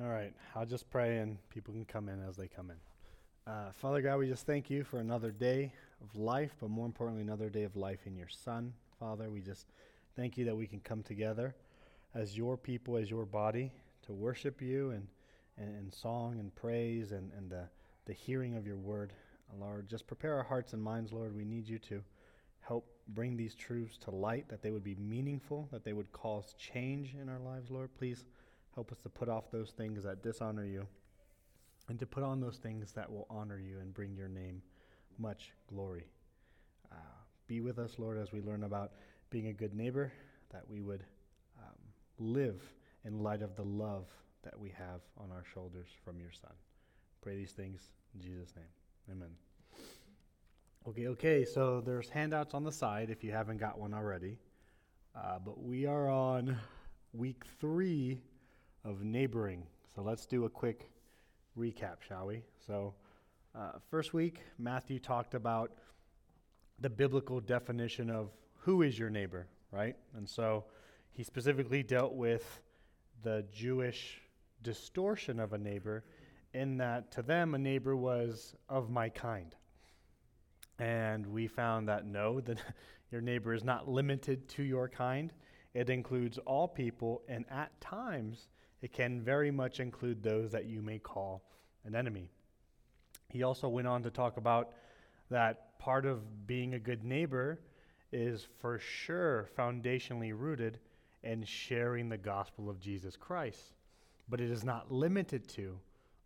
All right, I'll just pray and people can come in as they come in. Uh, Father God, we just thank you for another day of life, but more importantly, another day of life in your Son. Father, we just thank you that we can come together as your people, as your body, to worship you and, and, and song and praise and, and the, the hearing of your word. Lord, just prepare our hearts and minds, Lord. We need you to help bring these truths to light, that they would be meaningful, that they would cause change in our lives, Lord. Please help us to put off those things that dishonor you and to put on those things that will honor you and bring your name much glory. Uh, be with us, Lord, as we learn about being a good neighbor, that we would um, live in light of the love that we have on our shoulders from your Son. Pray these things in Jesus' name. Amen. Okay, okay, so there's handouts on the side if you haven't got one already. Uh, but we are on week three of neighboring. So let's do a quick recap, shall we? So, uh, first week, Matthew talked about the biblical definition of who is your neighbor, right? And so he specifically dealt with the Jewish distortion of a neighbor in that to them a neighbor was of my kind. And we found that no, that your neighbor is not limited to your kind. It includes all people, and at times it can very much include those that you may call an enemy. He also went on to talk about that part of being a good neighbor is for sure foundationally rooted in sharing the gospel of Jesus Christ. But it is not limited to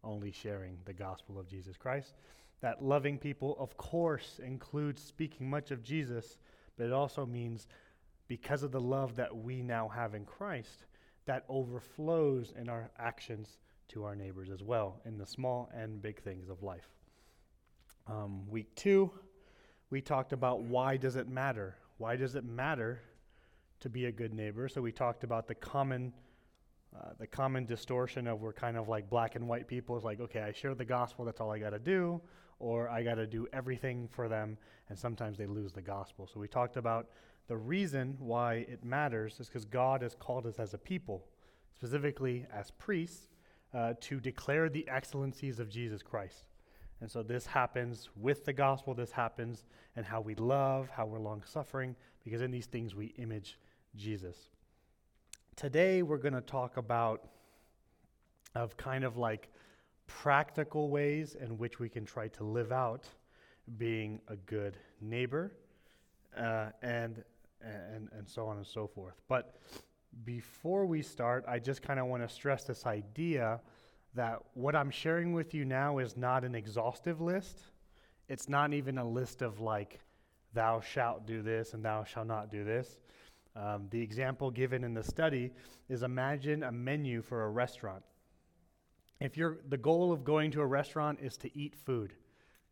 only sharing the gospel of Jesus Christ. That loving people, of course, includes speaking much of Jesus, but it also means because of the love that we now have in Christ, that overflows in our actions to our neighbors as well, in the small and big things of life. Um, week two, we talked about why does it matter? Why does it matter to be a good neighbor? So we talked about the common uh, the common distortion of we're kind of like black and white people is like, okay, I share the gospel, that's all I got to do, or I got to do everything for them, and sometimes they lose the gospel. So we talked about the reason why it matters is because God has called us as a people, specifically as priests, uh, to declare the excellencies of Jesus Christ. And so this happens with the gospel, this happens and how we love, how we're long suffering, because in these things we image Jesus. Today we're going to talk about of kind of like practical ways in which we can try to live out being a good neighbor uh, and, and, and so on and so forth. But before we start, I just kind of want to stress this idea that what I'm sharing with you now is not an exhaustive list. It's not even a list of like, thou shalt do this and thou shalt not do this. Um, the example given in the study is imagine a menu for a restaurant. If you're, the goal of going to a restaurant is to eat food,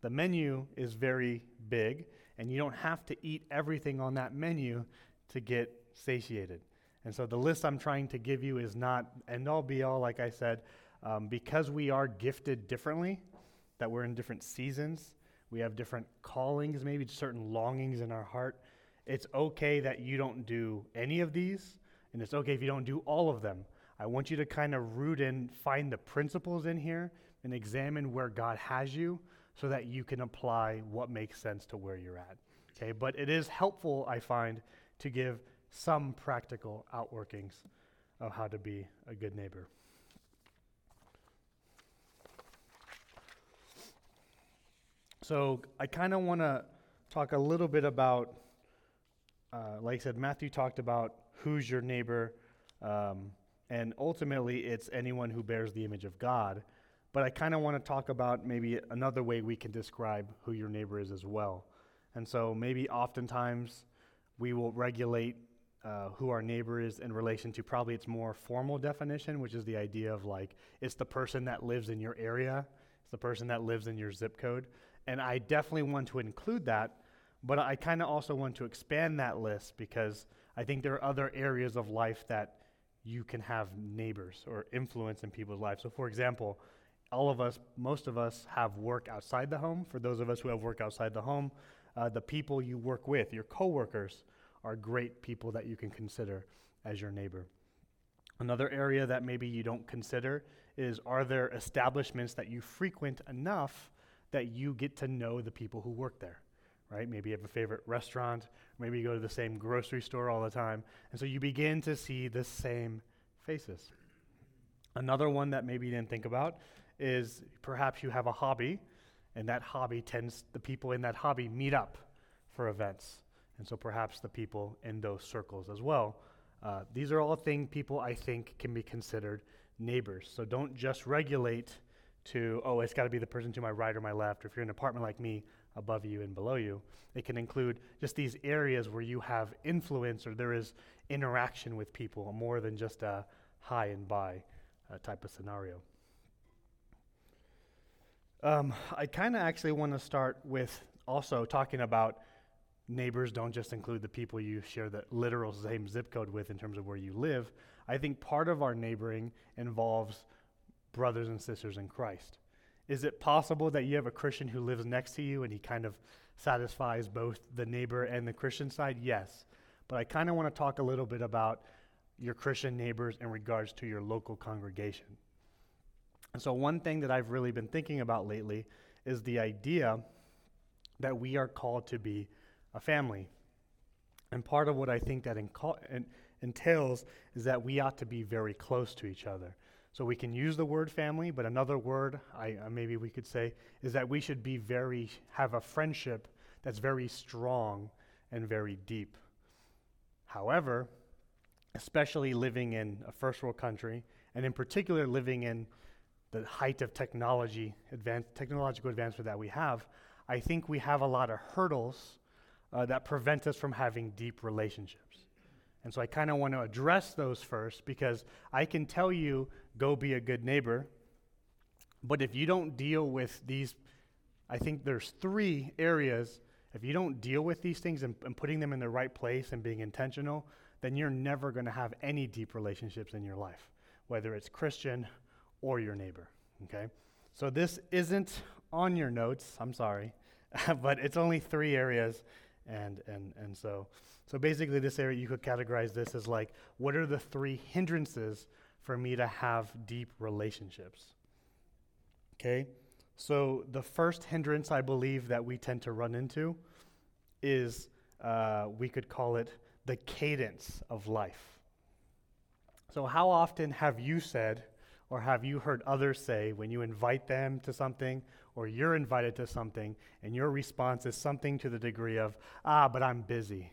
the menu is very big, and you don't have to eat everything on that menu to get satiated. And so the list I'm trying to give you is not end all be all, like I said, um, because we are gifted differently, that we're in different seasons, we have different callings, maybe certain longings in our heart. It's okay that you don't do any of these, and it's okay if you don't do all of them. I want you to kind of root in, find the principles in here, and examine where God has you so that you can apply what makes sense to where you're at. Okay, but it is helpful, I find, to give some practical outworkings of how to be a good neighbor. So I kind of want to talk a little bit about uh, like I said, Matthew talked about who's your neighbor, um, and ultimately it's anyone who bears the image of God. But I kind of want to talk about maybe another way we can describe who your neighbor is as well. And so maybe oftentimes we will regulate uh, who our neighbor is in relation to probably its more formal definition, which is the idea of like it's the person that lives in your area, it's the person that lives in your zip code. And I definitely want to include that but I kind of also want to expand that list because I think there are other areas of life that you can have neighbors or influence in people's lives. So, for example, all of us, most of us have work outside the home. For those of us who have work outside the home, uh, the people you work with, your coworkers, are great people that you can consider as your neighbor. Another area that maybe you don't consider is are there establishments that you frequent enough that you get to know the people who work there? Right? Maybe you have a favorite restaurant, maybe you go to the same grocery store all the time, and so you begin to see the same faces. Another one that maybe you didn't think about is perhaps you have a hobby, and that hobby tends, the people in that hobby meet up for events. And so perhaps the people in those circles as well. Uh, these are all things people I think can be considered neighbors. So don't just regulate to, oh, it's got to be the person to my right or my left, or if you're in an apartment like me, above you and below you. It can include just these areas where you have influence or there is interaction with people more than just a hi and bye uh, type of scenario. Um, I kind of actually want to start with also talking about neighbors don't just include the people you share the literal same zip code with in terms of where you live. I think part of our neighboring involves brothers and sisters in Christ. Is it possible that you have a Christian who lives next to you and he kind of satisfies both the neighbor and the Christian side? Yes. But I kind of want to talk a little bit about your Christian neighbors in regards to your local congregation. And so, one thing that I've really been thinking about lately is the idea that we are called to be a family. And part of what I think that entails is that we ought to be very close to each other. So we can use the word family, but another word, I, uh, maybe we could say, is that we should be very, have a friendship that's very strong and very deep. However, especially living in a first world country, and in particular living in the height of technology, advan- technological advancement that we have, I think we have a lot of hurdles uh, that prevent us from having deep relationships. And so I kind of want to address those first because I can tell you, go be a good neighbor. But if you don't deal with these, I think there's three areas. If you don't deal with these things and, and putting them in the right place and being intentional, then you're never going to have any deep relationships in your life, whether it's Christian or your neighbor. Okay? So this isn't on your notes, I'm sorry, but it's only three areas and and and so so basically this area you could categorize this as like what are the three hindrances for me to have deep relationships okay so the first hindrance i believe that we tend to run into is uh, we could call it the cadence of life so how often have you said or have you heard others say when you invite them to something or you're invited to something and your response is something to the degree of, ah, but I'm busy?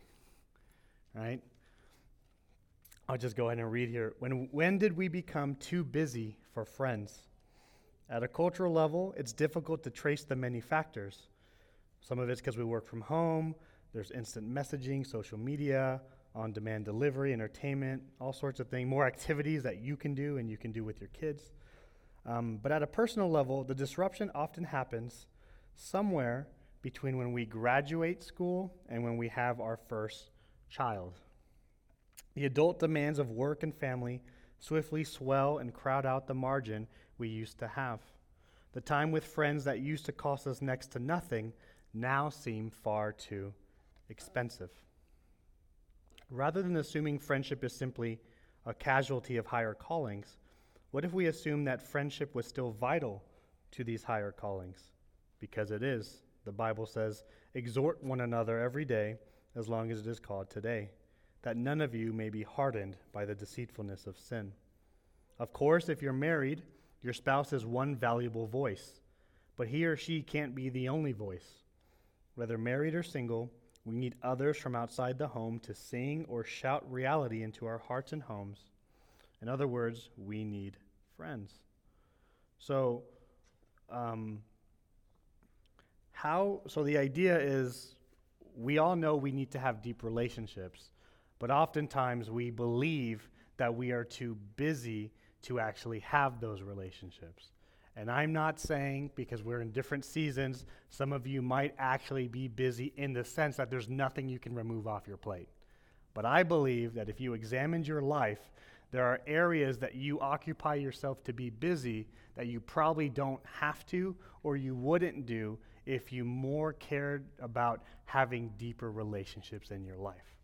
Right? I'll just go ahead and read here. When, when did we become too busy for friends? At a cultural level, it's difficult to trace the many factors. Some of it's because we work from home, there's instant messaging, social media, on demand delivery, entertainment, all sorts of things, more activities that you can do and you can do with your kids. Um, but at a personal level, the disruption often happens somewhere between when we graduate school and when we have our first child. The adult demands of work and family swiftly swell and crowd out the margin we used to have. The time with friends that used to cost us next to nothing now seem far too expensive. Rather than assuming friendship is simply a casualty of higher callings, what if we assume that friendship was still vital to these higher callings? Because it is. The Bible says, Exhort one another every day, as long as it is called today, that none of you may be hardened by the deceitfulness of sin. Of course, if you're married, your spouse is one valuable voice, but he or she can't be the only voice. Whether married or single, we need others from outside the home to sing or shout reality into our hearts and homes. In other words, we need friends. So, um, how? So the idea is, we all know we need to have deep relationships, but oftentimes we believe that we are too busy to actually have those relationships. And I'm not saying, because we're in different seasons, some of you might actually be busy in the sense that there's nothing you can remove off your plate. But I believe that if you examined your life, there are areas that you occupy yourself to be busy that you probably don't have to or you wouldn't do if you more cared about having deeper relationships in your life.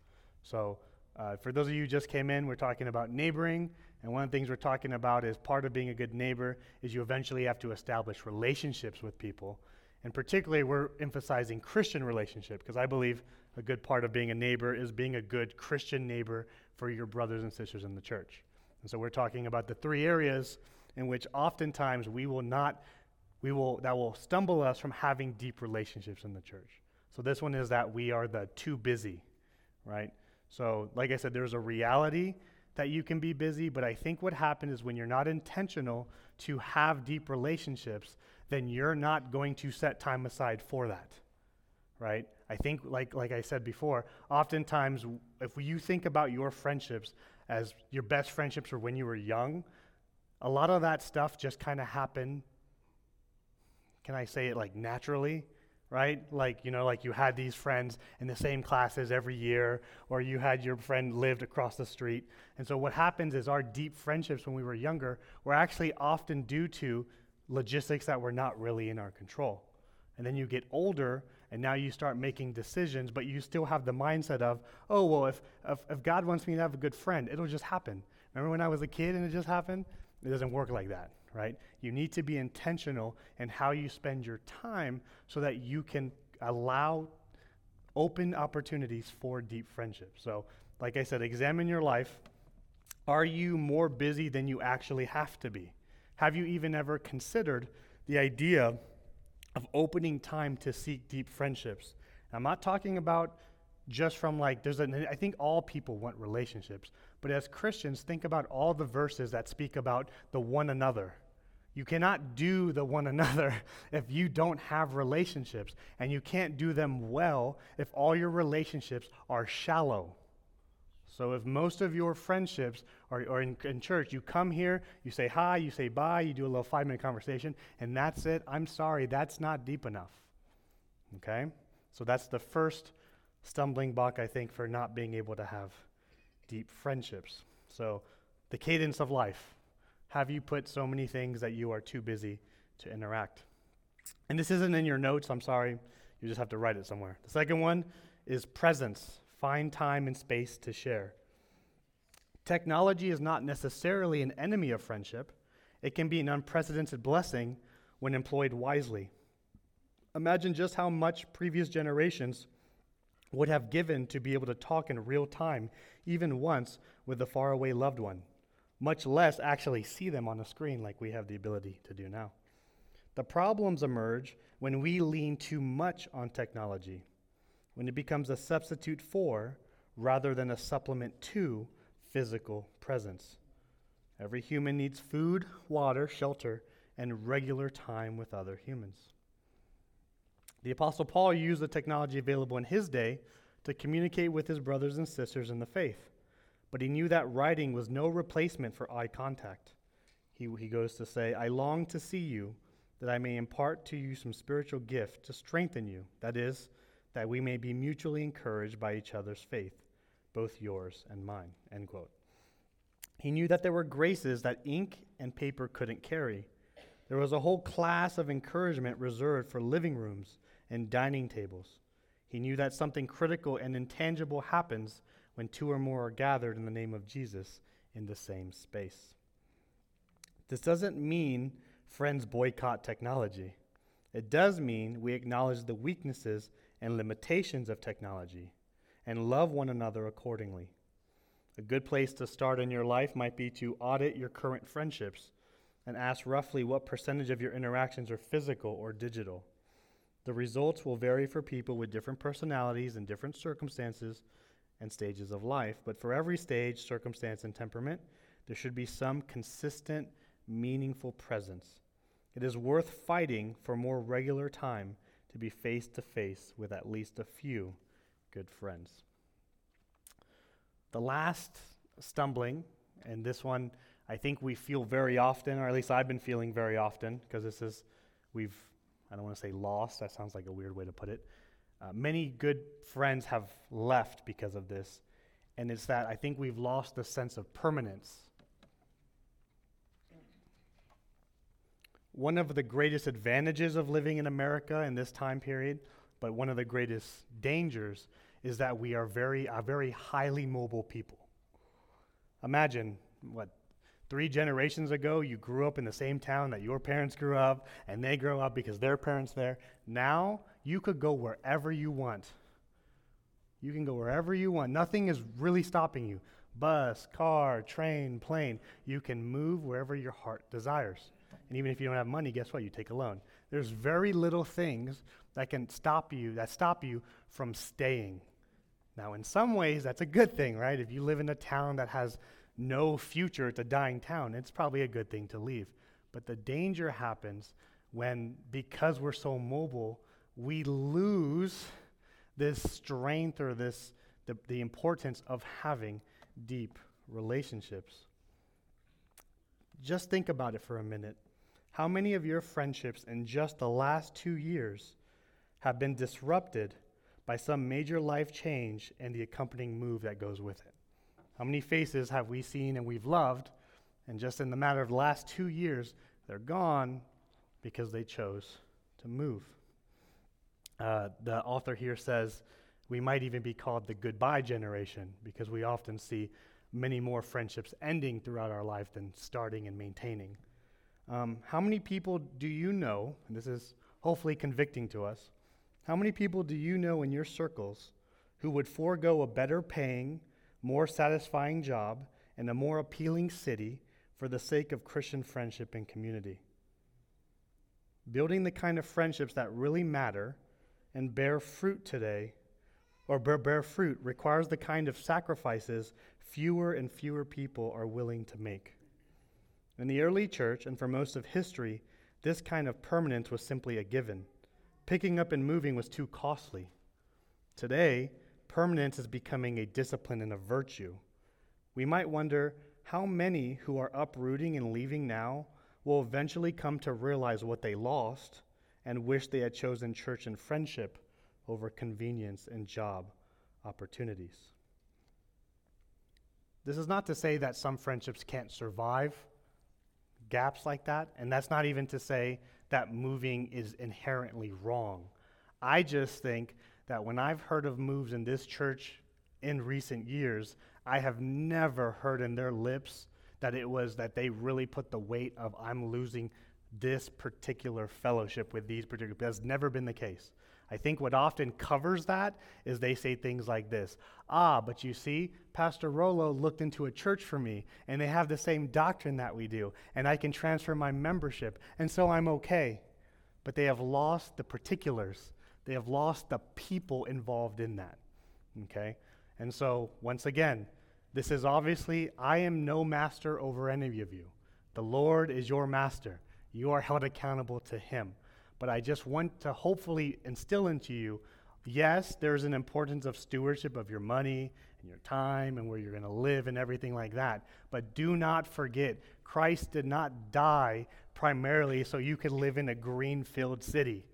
So, Uh, for those of you who just came in, we're talking about neighboring. And one of the things we're talking about is part of being a good neighbor is you eventually have to establish relationships with people. And particularly, we're emphasizing Christian relationship because I believe a good part of being a neighbor is being a good Christian neighbor for your brothers and sisters in the church. And so we're talking about the three areas in which oftentimes we will not, we will, that will stumble us from having deep relationships in the church. So this one is that we are the too busy, right? So, like I said, there's a reality that you can be busy, but I think what happened is when you're not intentional to have deep relationships, then you're not going to set time aside for that, right? I think, like, like I said before, oftentimes if you think about your friendships as your best friendships or when you were young, a lot of that stuff just kind of happened. Can I say it like naturally? Right? Like, you know, like you had these friends in the same classes every year, or you had your friend lived across the street. And so what happens is our deep friendships when we were younger were actually often due to logistics that were not really in our control. And then you get older, and now you start making decisions, but you still have the mindset of, oh, well, if, if, if God wants me to have a good friend, it'll just happen. Remember when I was a kid and it just happened? It doesn't work like that right? You need to be intentional in how you spend your time so that you can allow open opportunities for deep friendship. So, like I said, examine your life. Are you more busy than you actually have to be? Have you even ever considered the idea of opening time to seek deep friendships? I'm not talking about just from like there's a I think all people want relationships, but as Christians think about all the verses that speak about the one another you cannot do the one another if you don't have relationships, and you can't do them well if all your relationships are shallow. So, if most of your friendships are, are in, in, church, you come here, you say hi, you say bye, you do a little five minute conversation, and that's it. I'm sorry, that's not deep enough. Okay? So, that's the first stumbling block, I think, for not being able to have deep friendships. So, the cadence of life have you put so many things that you are too busy to interact? And this isn't in your notes, I'm sorry. You just have to write it somewhere. The second one is presence. Find time and space to share. Technology is not necessarily an enemy of friendship, it can be an unprecedented blessing when employed wisely. Imagine just how much previous generations would have given to be able to talk in real time, even once, with a faraway loved one much less actually see them on a screen like we have the ability to do now. The problems emerge when we lean too much on technology, when it becomes a substitute for rather than a supplement to physical presence. Every human needs food, water, shelter, and regular time with other humans. The Apostle Paul used the technology available in his day to communicate with his brothers and sisters in the faith but he knew that writing was no replacement for eye contact. He, he goes to say, I long to see you, that I may impart to you some spiritual gift to strengthen you. That is, that we may be mutually encouraged by each other's faith, both yours and mine. End quote. He knew that there were graces that ink and paper couldn't carry. There was a whole class of encouragement reserved for living rooms and dining tables. He knew that something critical and intangible happens when two or more are gathered in the name of Jesus in the same space. This doesn't mean friends boycott technology. It does mean we acknowledge the weaknesses and limitations of technology and love one another accordingly. A good place to start in your life might be to audit your current friendships and ask roughly what percentage of your interactions are physical or digital. The results will vary for people with different personalities and different circumstances and stages of life, but for every stage, circumstance, and temperament, there should be some consistent, meaningful presence. It is worth fighting for more regular time to be face to face with at least a few good friends. The last stumbling, and this one I think we feel very often, or at least I've been feeling very often, because this is, we've, I don't want to say lost, that sounds like a weird way to put it, uh, many good friends have left because of this, and it's that I think we've lost the sense of permanence. One of the greatest advantages of living in America in this time period, but one of the greatest dangers, is that we are very, a very highly mobile people. Imagine what three generations ago you grew up in the same town that your parents grew up and they grow up because their parents there. Now you could go wherever you want. You can go wherever you want. Nothing is really stopping you. Bus, car, train, plane. You can move wherever your heart desires. And even if you don't have money, guess what? You take a loan. There's very little things that can stop you, that stop you from staying. Now, in some ways, that's a good thing, right? If you live in a town that has no future, it's a dying town, it's probably a good thing to leave. But the danger happens when, because we're so mobile, we lose this strength or this the, the importance of having deep relationships. Just think about it for a minute. How many of your friendships in just the last two years have been disrupted by some major life change and the accompanying move that goes with it? How many faces have we seen and we've loved, and just in the matter of the last two years, they're gone because they chose to move? Uh, the author here says we might even be called the goodbye generation because we often see many more friendships ending throughout our life than starting and maintaining. Um, how many people do you know, and this is hopefully convicting to us, how many people do you know in your circles who would forego a better paying, more satisfying job and a more appealing city for the sake of Christian friendship and community? Building the kind of friendships that really matter and bear fruit today, or bear, bear fruit, requires the kind of sacrifices fewer and fewer people are willing to make. In the early church, and for most of history, this kind of permanence was simply a given. Picking up and moving was too costly. Today, permanence is becoming a discipline and a virtue. We might wonder how many who are uprooting and leaving now will eventually come to realize what they lost and wish they had chosen church and friendship over convenience and job opportunities. This is not to say that some friendships can't survive gaps like that. And that's not even to say that moving is inherently wrong. I just think that when I've heard of moves in this church in recent years, I have never heard in their lips that it was that they really put the weight of I'm losing this particular fellowship with these particular. That's never been the case. I think what often covers that is they say things like this Ah, but you see, Pastor Rolo looked into a church for me, and they have the same doctrine that we do, and I can transfer my membership, and so I'm okay. But they have lost the particulars, they have lost the people involved in that. Okay? And so, once again, this is obviously, I am no master over any of you. The Lord is your master. You are held accountable to Him. But I just want to hopefully instill into you yes, there's an importance of stewardship of your money and your time and where you're going to live and everything like that. But do not forget, Christ did not die primarily so you could live in a green filled city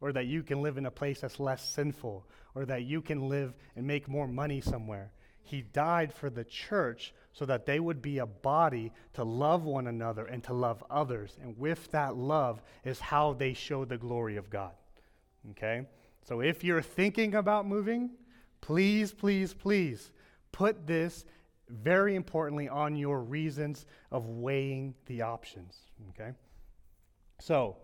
or that you can live in a place that's less sinful or that you can live and make more money somewhere. He died for the church so that they would be a body to love one another and to love others. And with that love is how they show the glory of God. Okay? So if you're thinking about moving, please, please, please put this very importantly on your reasons of weighing the options. Okay? So,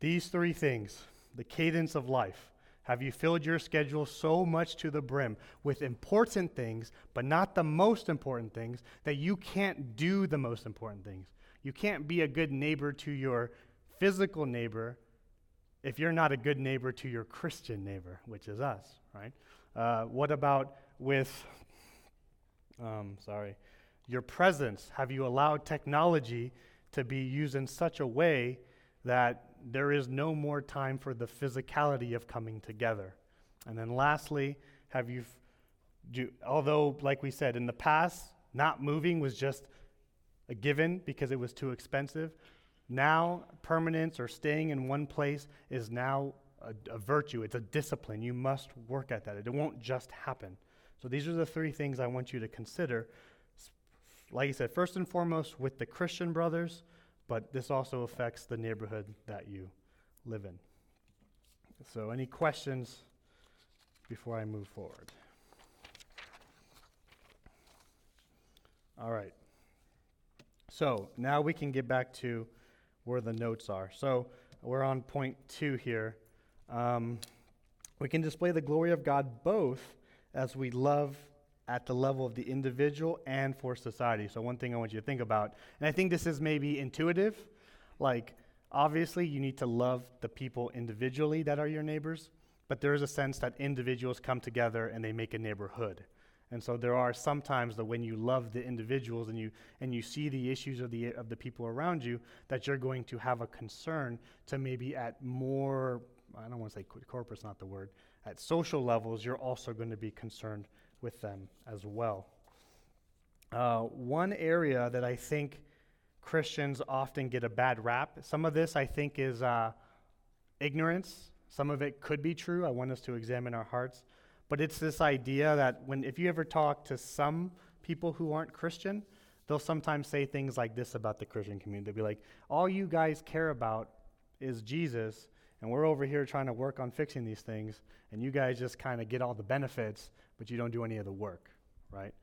these three things the cadence of life, have you filled your schedule so much to the brim with important things, but not the most important things, that you can't do the most important things? You can't be a good neighbor to your physical neighbor if you're not a good neighbor to your Christian neighbor, which is us, right? Uh, what about with, um, sorry, your presence? Have you allowed technology to be used in such a way that there is no more time for the physicality of coming together. And then lastly, have you, do, although, like we said, in the past, not moving was just a given because it was too expensive. Now, permanence or staying in one place is now a, a, virtue, it's a discipline. You must work at that. It won't just happen. So, these are the three things I want you to consider. Like I said, first and foremost, with the Christian brothers, but this also affects the neighborhood that you live in. So, any questions before I move forward. All right. So now we can get back to where the notes are. So we're on point two here. Um, we can display the glory of God both as we love at the level of the individual and for society. So, one thing I want you to think about, and I think this is maybe intuitive, like obviously you need to love the people individually that are your neighbors, but there is a sense that individuals come together and they make a neighborhood. And so there are sometimes that when you love the individuals and you and you see the issues of the of the people around you, that you're going to have a concern to maybe at more I don't want to say corporate's not the word at social levels, you're also going to be concerned with them as well. Uh, one area that I think Christians often get a bad rap, some of this I think is uh, ignorance. Some of it could be true. I want us to examine our hearts. But it's this idea that when, if you ever talk to some people who aren't Christian, they'll sometimes say things like this about the Christian community. They'll be like, all you guys care about is Jesus, and we're over here trying to work on fixing these things, and you guys just kind of get all the benefits, but you don't do any of the work, right?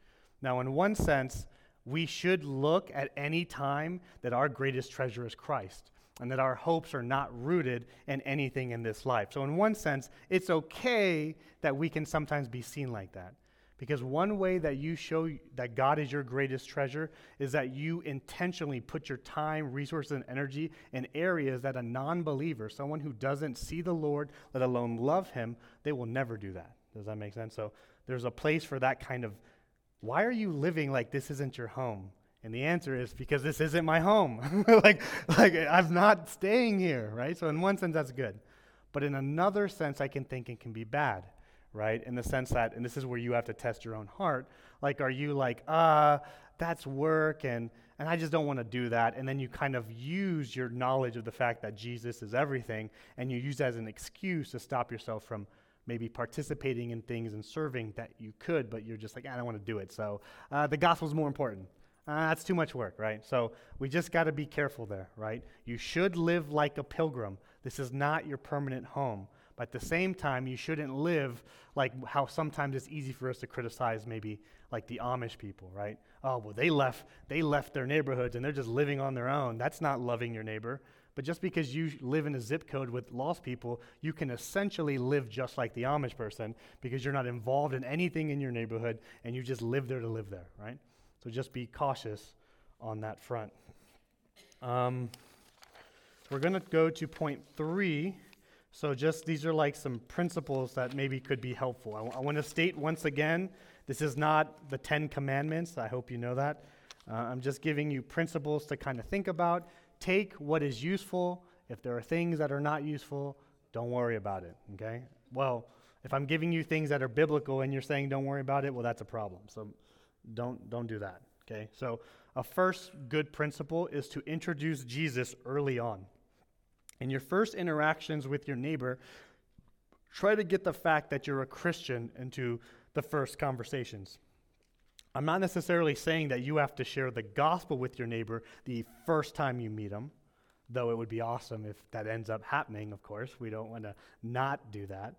Now, in one sense, we should look at any time that our greatest treasure is Christ and that our hopes are not rooted in anything in this life. So, in one sense, it's okay that we can sometimes be seen like that. Because one way that you show that God is your greatest treasure is that you intentionally put your time, resources, and energy in areas that a non believer, someone who doesn't see the Lord, let alone love Him, they will never do that. Does that make sense? So, there's a place for that kind of why are you living like this isn't your home? And the answer is because this isn't my home. like, like I'm not staying here, right? So in one sense, that's good. But in another sense, I can think it can be bad, right? In the sense that, and this is where you have to test your own heart. Like, are you like, ah, uh, that's work and and I just don't want to do that. And then you kind of use your knowledge of the fact that Jesus is everything, and you use that as an excuse to stop yourself from maybe participating in things and serving that you could, but you're just like, I don't want to do it. So uh, the gospel's more important. Uh, that's too much work, right? So we just got to be careful there, right? You should live like a pilgrim. This is not your permanent home. But at the same time, you shouldn't live like how sometimes it's easy for us to criticize maybe like the Amish people, right? Oh, well, they left, they left their neighborhoods and they're just living on their own. That's not loving your neighbor. But just because you live in a zip code with lost people, you can essentially live just like the Amish person because you're not involved in anything in your neighborhood and you just live there to live there, right? So just be cautious on that front. Um, we're going to go to point three. So, just these are like some principles that maybe could be helpful. I, w- I want to state once again this is not the Ten Commandments. I hope you know that. Uh, I'm just giving you principles to kind of think about. Take what is useful. If there are things that are not useful, don't worry about it, okay? Well, if I'm giving you things that are biblical and you're saying don't worry about it, well, that's a problem. So, don't, don't do that. Okay? So, a first good principle is to introduce Jesus early on. In your first interactions with your neighbor, try to get the fact that you're a Christian into the first conversations. I'm not necessarily saying that you have to share the gospel with your neighbor the first time you meet them, though it would be awesome if that ends up happening, of course. We don't want to not do that.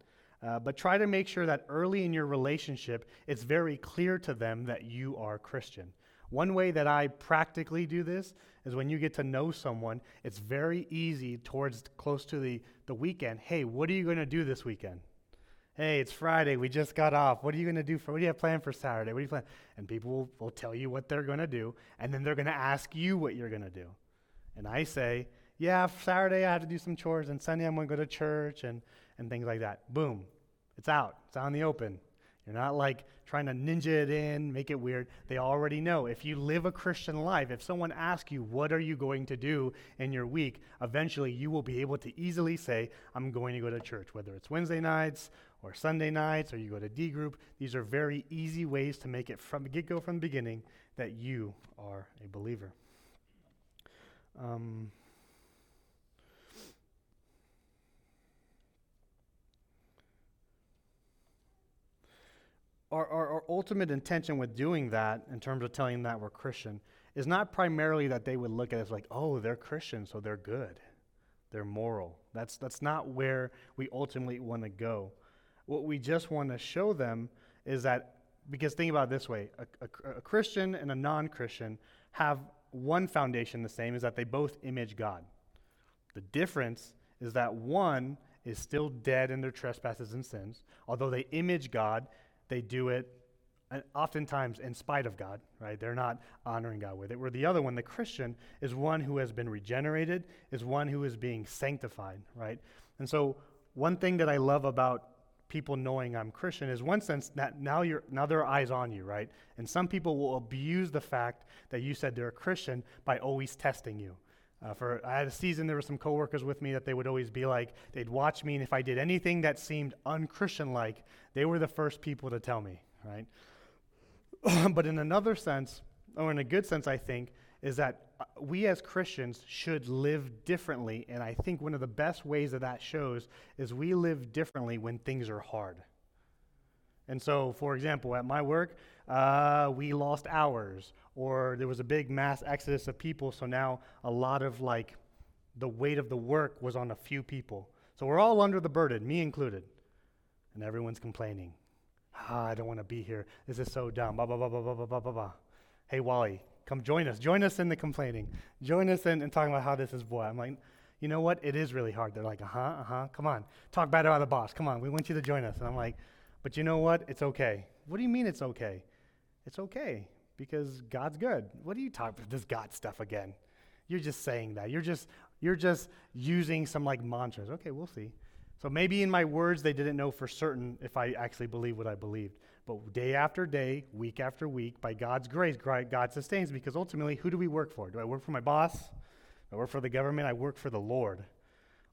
Uh, but try to make sure that early in your relationship, it's very clear to them that you are Christian. One way that I practically do this is when you get to know someone, it's very easy towards close to the, the weekend. Hey, what are you going to do this weekend? Hey, it's Friday. We just got off. What are you going to do for? What do you have planned for Saturday? What do you plan? And people will, will tell you what they're going to do, and then they're going to ask you what you're going to do. And I say, yeah, Saturday I have to do some chores, and Sunday I'm going to go to church, and and things like that. Boom. It's out. It's out in the open. You're not like trying to ninja it in, make it weird. They already know. If you live a Christian life, if someone asks you, What are you going to do in your week? eventually you will be able to easily say, I'm going to go to church, whether it's Wednesday nights or Sunday nights or you go to D group. These are very easy ways to make it from the get go from the beginning that you are a believer. Um, our, our, our, ultimate intention with doing that, in terms of telling them that we're Christian, is not primarily that they would look at us like, oh, they're Christian, so they're good, they're moral. That's, that's not where we ultimately want to go. What we just want to show them is that, because think about it this way a, a, a Christian and a non Christian have one foundation the same, is that they both image God. The difference is that one is still dead in their trespasses and sins. Although they image God, they do it oftentimes in spite of God, right? They're not honoring God with it. Where the other one, the Christian, is one who has been regenerated, is one who is being sanctified, right? And so, one thing that I love about people knowing I'm Christian is one sense that now you're now there are eyes on you, right? And some people will abuse the fact that you said they're a Christian by always testing you. Uh, for I had a season there were some coworkers with me that they would always be like they'd watch me and if I did anything that seemed unchristian like, they were the first people to tell me, right? but in another sense, or in a good sense, I think, is that uh, we as Christians should live differently. And I think one of the best ways that that shows is we live differently when things are hard. And so, for example, at my work, uh, we lost hours, or there was a big mass exodus of people. So now a lot of like the weight of the work was on a few people. So we're all under the burden, me included. And everyone's complaining. Ah, I don't want to be here. This is so dumb. Blah, blah, blah, blah, blah, blah, blah, blah. Hey, Wally, come join us. Join us in the complaining. Join us in, in talking about how this is boy. I'm like, you know what? It is really hard. They're like, uh huh, uh huh. Come on. Talk bad about the boss. Come on. We want you to join us. And I'm like, but you know what? It's okay. What do you mean it's okay? It's okay because God's good. What are you talking about this God stuff again? You're just saying that. You're just you're just using some like mantras. Okay, we'll see. So maybe in my words, they didn't know for certain if I actually believed what I believed. But day after day, week after week, by God's grace, God sustains because ultimately, who do we work for? Do I work for my boss? Do I work for the government? I work for the Lord.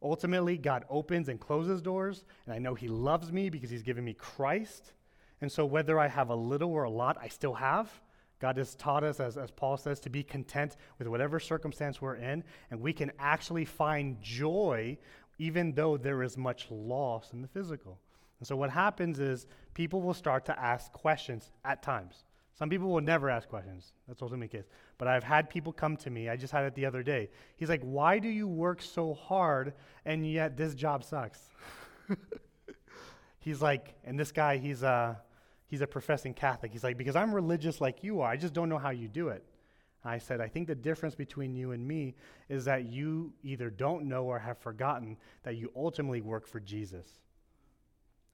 Ultimately, God opens and closes doors, and I know He loves me because He's given me Christ. And so, whether I have a little or a lot, I still have. God has taught us, as, as Paul says, to be content with whatever circumstance we're in, and we can actually find joy even though there is much loss in the physical. And so what happens is people will start to ask questions at times. Some people will never ask questions. That's also the case. But I've had people come to me. I just had it the other day. He's like, "Why do you work so hard and yet this job sucks?" he's like, and this guy, he's a he's a professing Catholic. He's like, "Because I'm religious like you are. I just don't know how you do it." I said, I think the difference between you and me is that you either don't know or have forgotten that you ultimately work for Jesus.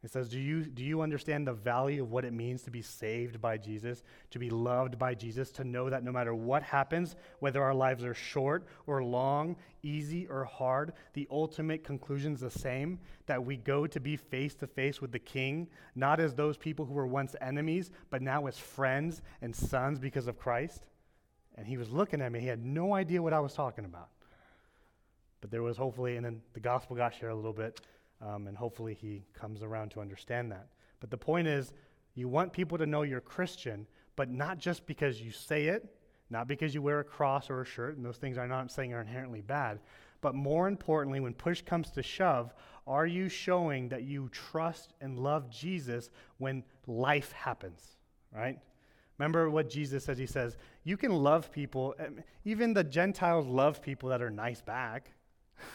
It says, do you, do you understand the value of what it means to be saved by Jesus, to be loved by Jesus, to know that no matter what happens, whether our lives are short or long, easy or hard, the ultimate conclusion is the same that we go to be face to face with the King, not as those people who were once enemies, but now as friends and sons because of Christ? And he was looking at me. He had no idea what I was talking about. But there was hopefully, and then the gospel got shared a little bit, um, and hopefully he comes around to understand that. But the point is, you want people to know you're Christian, but not just because you say it, not because you wear a cross or a shirt, and those things I'm not saying are inherently bad. But more importantly, when push comes to shove, are you showing that you trust and love Jesus when life happens, right? Remember what Jesus says? He says, You can love people. Even the Gentiles love people that are nice back.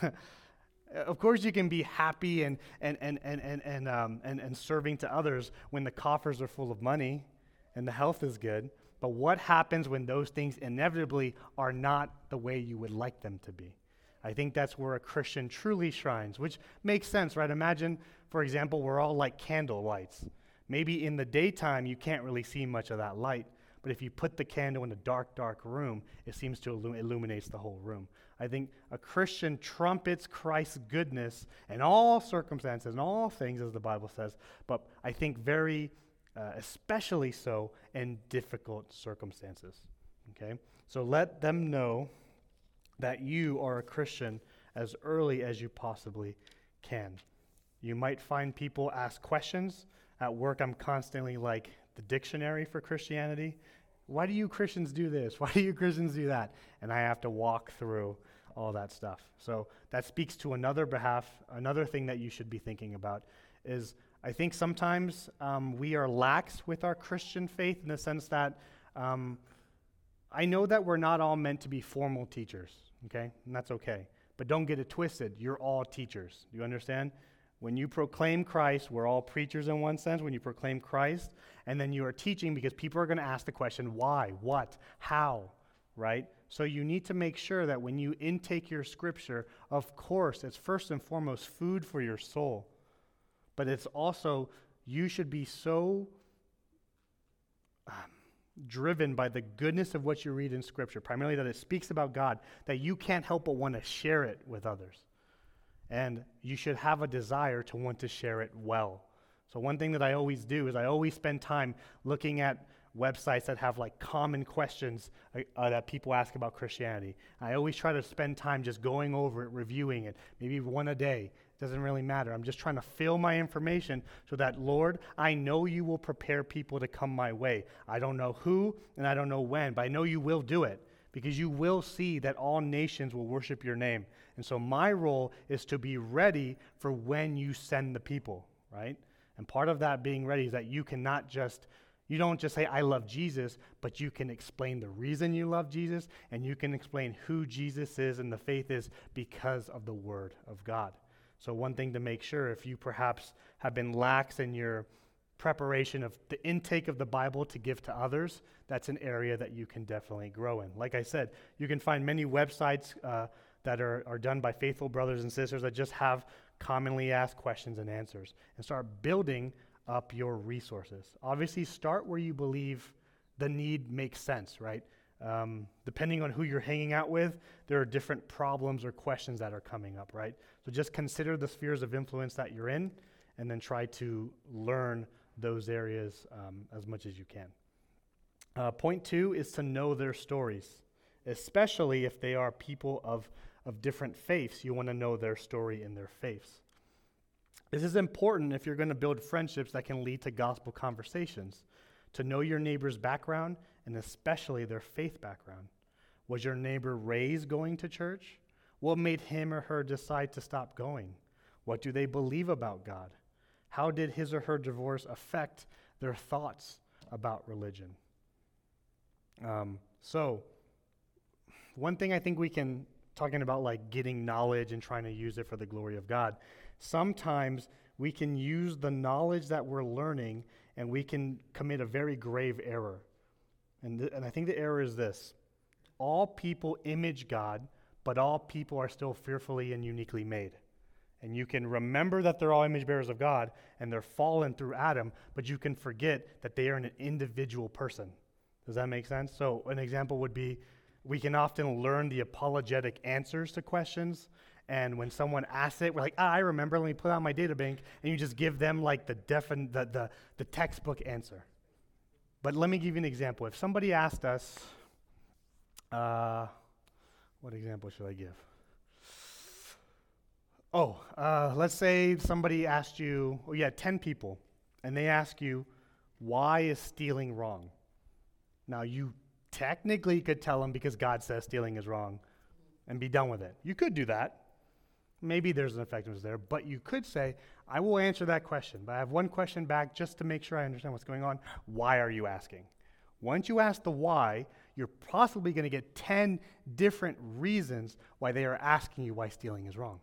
of course, you can be happy and, and, and, and, and, and, um, and, and serving to others when the coffers are full of money and the health is good. But what happens when those things inevitably are not the way you would like them to be? I think that's where a Christian truly shines, which makes sense, right? Imagine, for example, we're all like candle lights. Maybe in the daytime you can't really see much of that light, but if you put the candle in a dark, dark room, it seems to illuminate illuminates the whole room. I think a Christian trumpets Christ's goodness in all circumstances and all things, as the Bible says, but I think very uh, especially so in difficult circumstances. Okay? So let them know that you are a Christian as early as you possibly can. You might find people ask questions at work, I'm constantly like the dictionary for Christianity. Why do you Christians do this? Why do you Christians do that? And I have to walk through all that stuff. So that speaks to another behalf, another thing that you should be thinking about is I think sometimes um, we are lax with our Christian faith in the sense that um, I know that we're not all meant to be formal teachers, okay? And that's okay. But don't get it twisted. You're all teachers. Do you understand? When you proclaim Christ, we're all preachers in one sense. When you proclaim Christ, and then you are teaching because people are going to ask the question why, what, how, right? So you need to make sure that when you intake your scripture, of course, it's first and foremost food for your soul. But it's also, you should be so um, driven by the goodness of what you read in scripture, primarily that it speaks about God, that you can't help but want to share it with others. And you should have a desire to want to share it well. So, one thing that I always do is I always spend time looking at websites that have like common questions uh, uh, that people ask about Christianity. I always try to spend time just going over it, reviewing it, maybe one a day. It doesn't really matter. I'm just trying to fill my information so that, Lord, I know you will prepare people to come my way. I don't know who and I don't know when, but I know you will do it because you will see that all nations will worship your name. And so my role is to be ready for when you send the people, right? And part of that being ready is that you cannot just you don't just say, I love Jesus, but you can explain the reason you love Jesus, and you can explain who Jesus is and the faith is because of the Word of God. So, one thing to make sure if you perhaps have been lax in your preparation of the intake of the Bible to give to others, that's an area that you can definitely grow in. Like I said, you can find many websites uh, that are, are done by faithful brothers and sisters that just have commonly asked questions and answers and start building up your resources. Obviously, start where you believe the need makes sense, right? Um, depending on who you're hanging out with, there are different problems or questions that are coming up, right? So just consider the spheres of influence that you're in and then try to learn those areas um, as much as you can. Uh, point two is to know their stories, especially if they are people of, of different faiths. You want to know their story and their faiths. This is important if you're going to build friendships that can lead to gospel conversations. To know your neighbor's background and especially their faith background. Was your neighbor raised going to church? What made him or her decide to stop going? What do they believe about God? How did his or her divorce affect their thoughts about religion? Um, so, one thing I think we can, talking about like getting knowledge and trying to use it for the glory of God, sometimes we can use the knowledge that we're learning and we can commit a very grave error. And, th- and I think the error is this all people image God, but all people are still fearfully and uniquely made. And you can remember that they're all image bearers of God and they're fallen through Adam, but you can forget that they are an individual person. Does that make sense? So, an example would be we can often learn the apologetic answers to questions and when someone asks it, we're like, ah, I remember, let me put out my data bank, and you just give them like the, defin- the, the, the textbook answer. But let me give you an example. If somebody asked us, uh, what example should I give? Oh, uh, let's say somebody asked you, oh, yeah, 10 people, and they ask you, why is stealing wrong? Now, you technically you could tell them because God says stealing is wrong and be done with it. You could do that. Maybe there's an effectiveness there, but you could say, I will answer that question, but I have one question back just to make sure I understand what's going on. Why are you asking? Once you ask the why, you're possibly going to get 10 different reasons why they are asking you why stealing is wrong.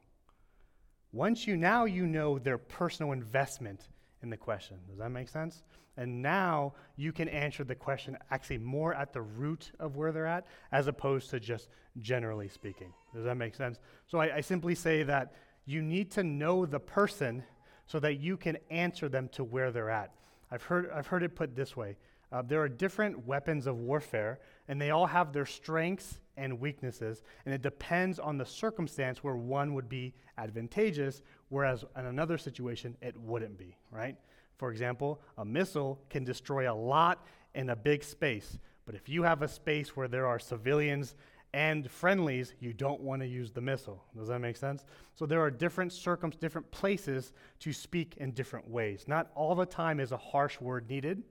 Once you now you know their personal investment in the question. Does that make sense? And now you can answer the question actually more at the root of where they're at as opposed to just generally speaking. Does that make sense? So I, I simply say that you need to know the person so that you can answer them to where they're at. I've heard, I've heard it put this way uh, there are different weapons of warfare, and they all have their strengths and weaknesses, and it depends on the circumstance where one would be advantageous, whereas in another situation, it wouldn't be, right? For example, a missile can destroy a lot in a big space, but if you have a space where there are civilians and friendlies, you don't want to use the missile. Does that make sense? So there are different circums, different places to speak in different ways. Not all the time is a harsh word needed,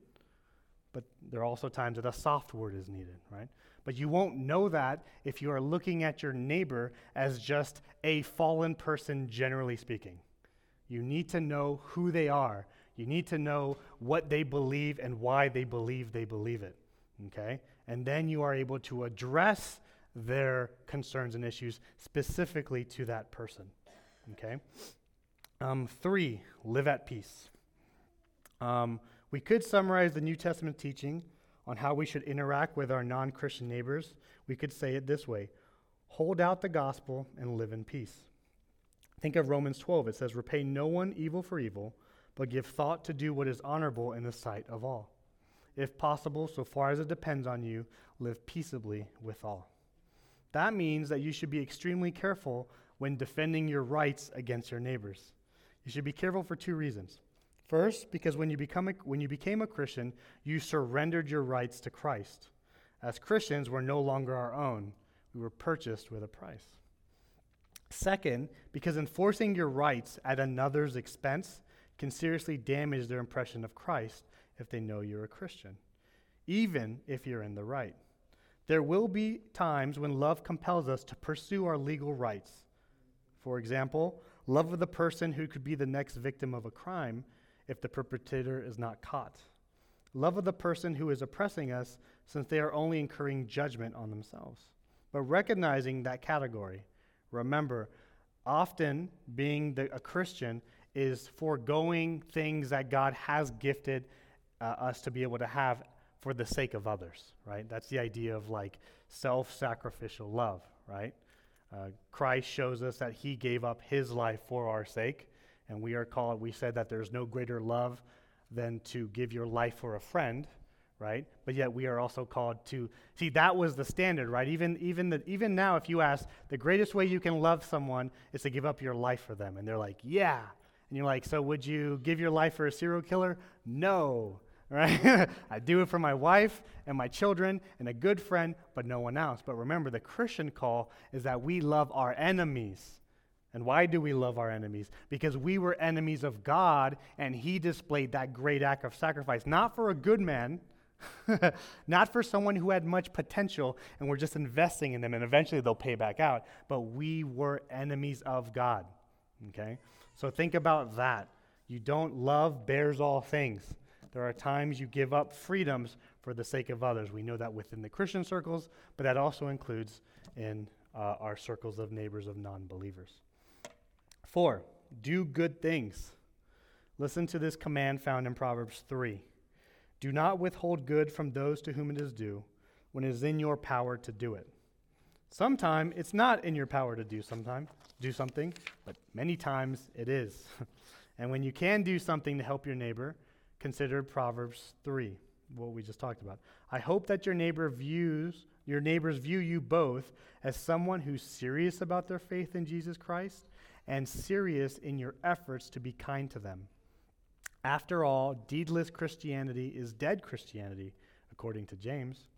but there are also times that a soft word is needed, right? But you won't know that if you are looking at your neighbor as just a fallen person, generally speaking. You need to know who they are. You need to know what they believe and why they believe they believe it, okay? And then you are able to address their concerns and issues specifically to that person. Okay? Um, three, live at peace. Um, we could summarize the New Testament teaching on how we should interact with our non Christian neighbors. We could say it this way hold out the gospel and live in peace. Think of Romans 12. It says, Repay no one evil for evil, but give thought to do what is honorable in the sight of all. If possible, so far as it depends on you, live peaceably with all. That means that you should be extremely careful when defending your rights against your neighbors. You should be careful for two reasons. First, because when you, become a, when you became a Christian, you surrendered your rights to Christ. As Christians, we're no longer our own, we were purchased with a price. Second, because enforcing your rights at another's expense can seriously damage their impression of Christ if they know you're a Christian, even if you're in the right. There will be times when love compels us to pursue our legal rights. For example, love of the person who could be the next victim of a crime if the perpetrator is not caught. Love of the person who is oppressing us, since they are only incurring judgment on themselves. But recognizing that category, remember, often being the, a Christian is foregoing things that God has gifted uh, us to be able to have for the sake of others, right? That's the idea of like self sacrificial love, right? Uh, Christ shows us that he gave up his life for our sake. And we are called, we said that there's no greater love than to give your life for a friend, right? But yet we are also called to see that was the standard, right? Even even the, even now, if you ask, the greatest way you can love someone is to give up your life for them, and they're like, yeah, and you're like, so would you give your life for a serial killer? No, right? I do it for my wife and my children and a good friend, but no one else. But remember, the Christian call is that we love our enemies. And why do we love our enemies? Because we were enemies of God, and He displayed that great act of sacrifice, not for a good man, not for someone who had much potential, and we're just investing in them, and eventually they'll pay back out, but we were enemies of God. Okay? So think about that. You don't love bears all things. There are times you give up freedoms for the sake of others. We know that within the Christian circles, but that also includes in uh, our circles of neighbors of non believers. Four, do good things. Listen to this command found in Proverbs 3. Do not withhold good from those to whom it is due when it is in your power to do it. Sometime it's not in your power to do sometime, do something, but many times it is. and when you can do something to help your neighbor, consider Proverbs 3, what we just talked about. I hope that your neighbor views your neighbors view you both as someone who's serious about their faith in Jesus Christ and serious in your efforts to be kind to them. After all, deedless Christianity is dead Christianity, according to James.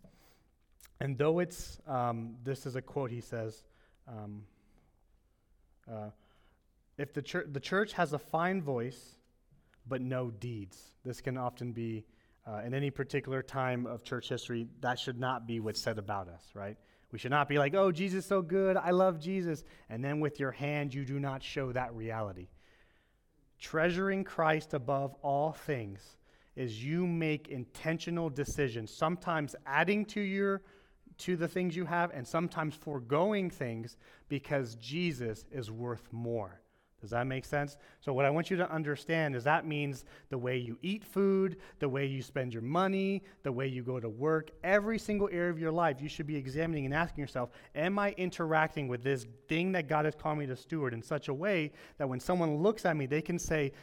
And though it's, um, this is a quote he says, um, uh, if the, chur- the church has a fine voice but no deeds, this can often be, uh, in any particular time of church history, that should not be what's said about us, right? We should not be like, oh, Jesus is so good, I love Jesus, and then with your hand you do not show that reality. Treasuring Christ above all things is you make intentional decisions, sometimes adding to your to the things you have and sometimes foregoing things because Jesus is worth more. Does that make sense? So, what I want you to understand is that means the way you eat food, the way you spend your money, the way you go to work, every single area of your life, you should be examining and asking yourself Am I interacting with this thing that God has called me to steward in such a way that when someone looks at me, they can say,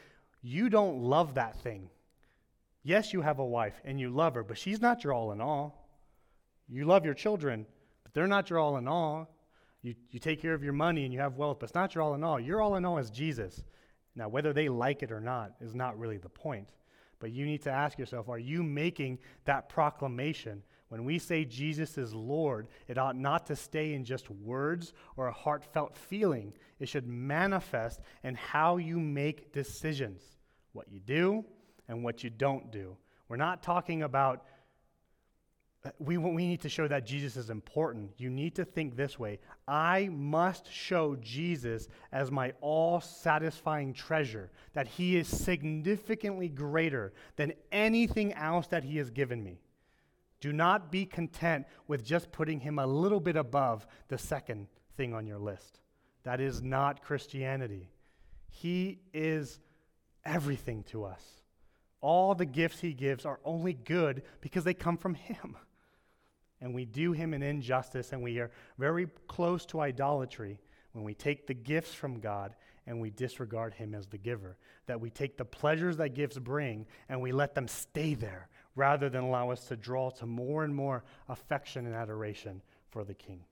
You don't love that thing. Yes, you have a wife and you love her, but she's not your all in all. You love your children, but they're not your all in all. You, you take care of your money and you have wealth, but it's not your all in all. Your all in all is Jesus. Now, whether they like it or not is not really the point. But you need to ask yourself are you making that proclamation? When we say Jesus is Lord, it ought not to stay in just words or a heartfelt feeling. It should manifest in how you make decisions what you do and what you don't do. We're not talking about we, we need to show that Jesus is important. You need to think this way I must show Jesus as my all satisfying treasure, that he is significantly greater than anything else that he has given me. Do not be content with just putting him a little bit above the second thing on your list. That is not Christianity. He is everything to us. All the gifts He gives are only good because they come from Him. And we do Him an injustice, and we are very close to idolatry when we take the gifts from God and we disregard Him as the giver. That we take the pleasures that gifts bring and we let them stay there rather than allow us to draw to more and more affection and adoration for the King.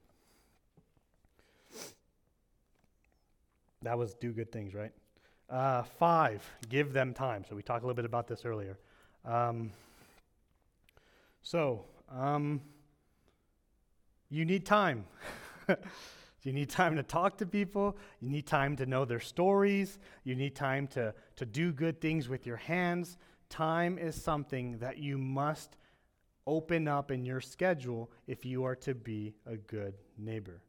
That was do good things, right? Uh, five, give them time. So we talked a little bit about this earlier. Um, so, um, you need time. you need time to talk to people. You need time to know their stories. You need time to, to do good things with your hands. Time is something that you must open up in your schedule if you are to be a good neighbor.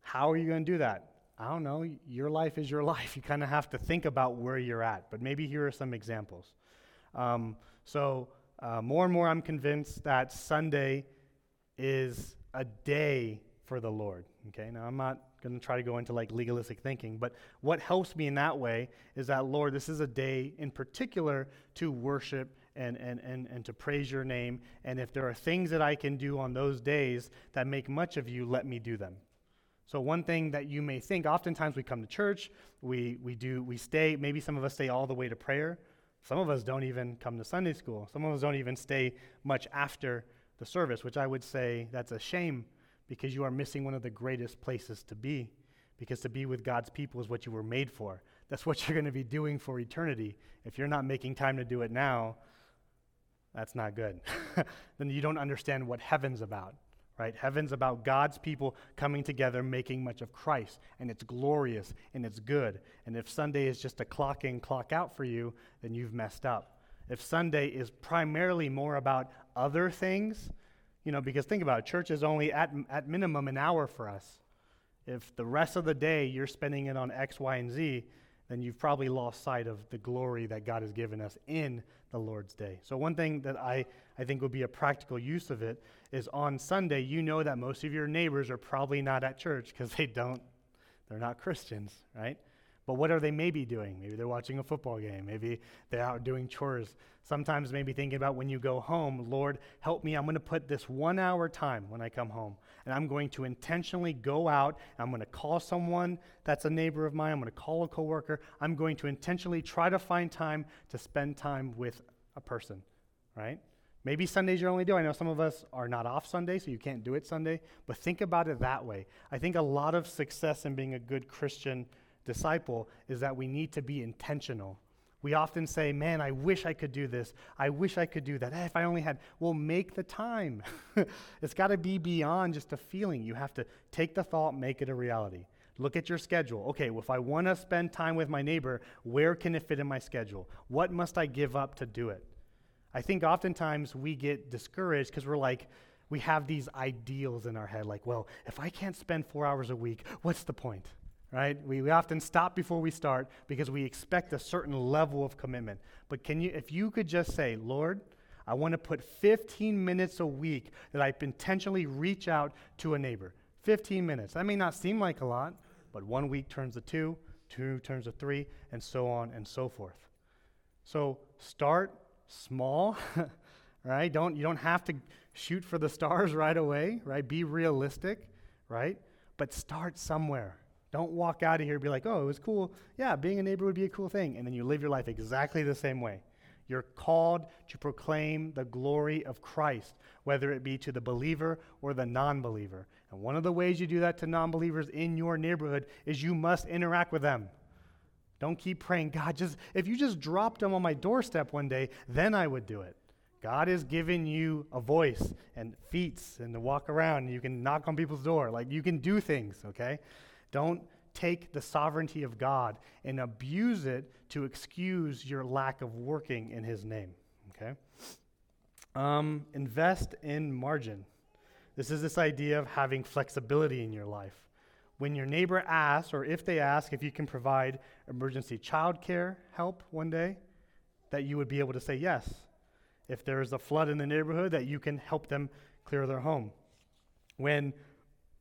How are you going to do that? I don't know. Your life is your life. You kind of have to think about where you're at. But maybe here are some examples. Um, so, uh, more and more, I'm convinced that Sunday is a day for the Lord. Okay, now I'm not going to try to go into like legalistic thinking, but what helps me in that way is that, Lord, this is a day in particular to worship and, and, and, and to praise your name. And if there are things that I can do on those days that make much of you, let me do them. So one thing that you may think, oftentimes we come to church, we, we do, we stay, maybe some of us stay all the way to prayer. Some of us don't even come to Sunday school. Some of us don't even stay much after the service, which I would say that's a shame because you are missing one of the greatest places to be. Because to be with God's people is what you were made for. That's what you're going to be doing for eternity. If you're not making time to do it now, that's not good. then you don't understand what heaven's about right? Heaven's about God's people coming together, making much of Christ, and it's glorious and it's good. And if Sunday is just a clock in, clock out for you, then you've messed up. If Sunday is primarily more about other things, you know, because think about it, church is only at, at minimum an hour for us. If the rest of the day you're spending it on X, Y, and Z, then you've probably lost sight of the glory that God has given us in the Lord's day. So, one thing that I, I think would be a practical use of it is on Sunday, you know that most of your neighbors are probably not at church because they don't, they're not Christians, right? But what are they maybe doing? Maybe they're watching a football game. Maybe they're out doing chores. Sometimes maybe thinking about when you go home, Lord, help me. I'm going to put this one hour time when I come home. And I'm going to intentionally go out. I'm going to call someone that's a neighbor of mine. I'm going to call a coworker. I'm going to intentionally try to find time to spend time with a person, right? Maybe Sundays you're only doing. I know some of us are not off Sunday, so you can't do it Sunday, but think about it that way. I think a lot of success in being a good Christian disciple is that we need to be intentional. We often say, Man, I wish I could do this. I wish I could do that. Hey, if I only had, well, make the time. it's got to be beyond just a feeling. You have to take the thought, make it a reality. Look at your schedule. Okay, well, if I want to spend time with my neighbor, where can it fit in my schedule? What must I give up to do it? I think oftentimes we get discouraged because we're like, we have these ideals in our head, like, well, if I can't spend four hours a week, what's the point? Right? We, we often stop before we start because we expect a certain level of commitment. But can you, if you could just say, Lord, I want to put 15 minutes a week that I intentionally reach out to a neighbor. 15 minutes. That may not seem like a lot, but one week turns to two, two turns to three, and so on and so forth. So start small, right? Don't, you don't have to shoot for the stars right away, right? Be realistic, right? But start somewhere. Don't walk out of here and be like, oh, it was cool. Yeah, being a neighbor would be a cool thing. And then you live your life exactly the same way. You're called to proclaim the glory of Christ, whether it be to the believer or the non believer. And one of the ways you do that to non believers in your neighborhood is you must interact with them. Don't keep praying, God, just if you just dropped them on my doorstep one day, then I would do it. God has given you a voice and feet and to walk around. You can knock on people's door. Like you can do things, okay? Don't take the sovereignty of God and abuse it to excuse your lack of working in His name, okay? Um, invest in margin. This is this idea of having flexibility in your life when your neighbor asks, or if they ask, if you can provide emergency childcare help one day, that you would be able to say yes. If there is a flood in the neighborhood, that you can help them clear their home. When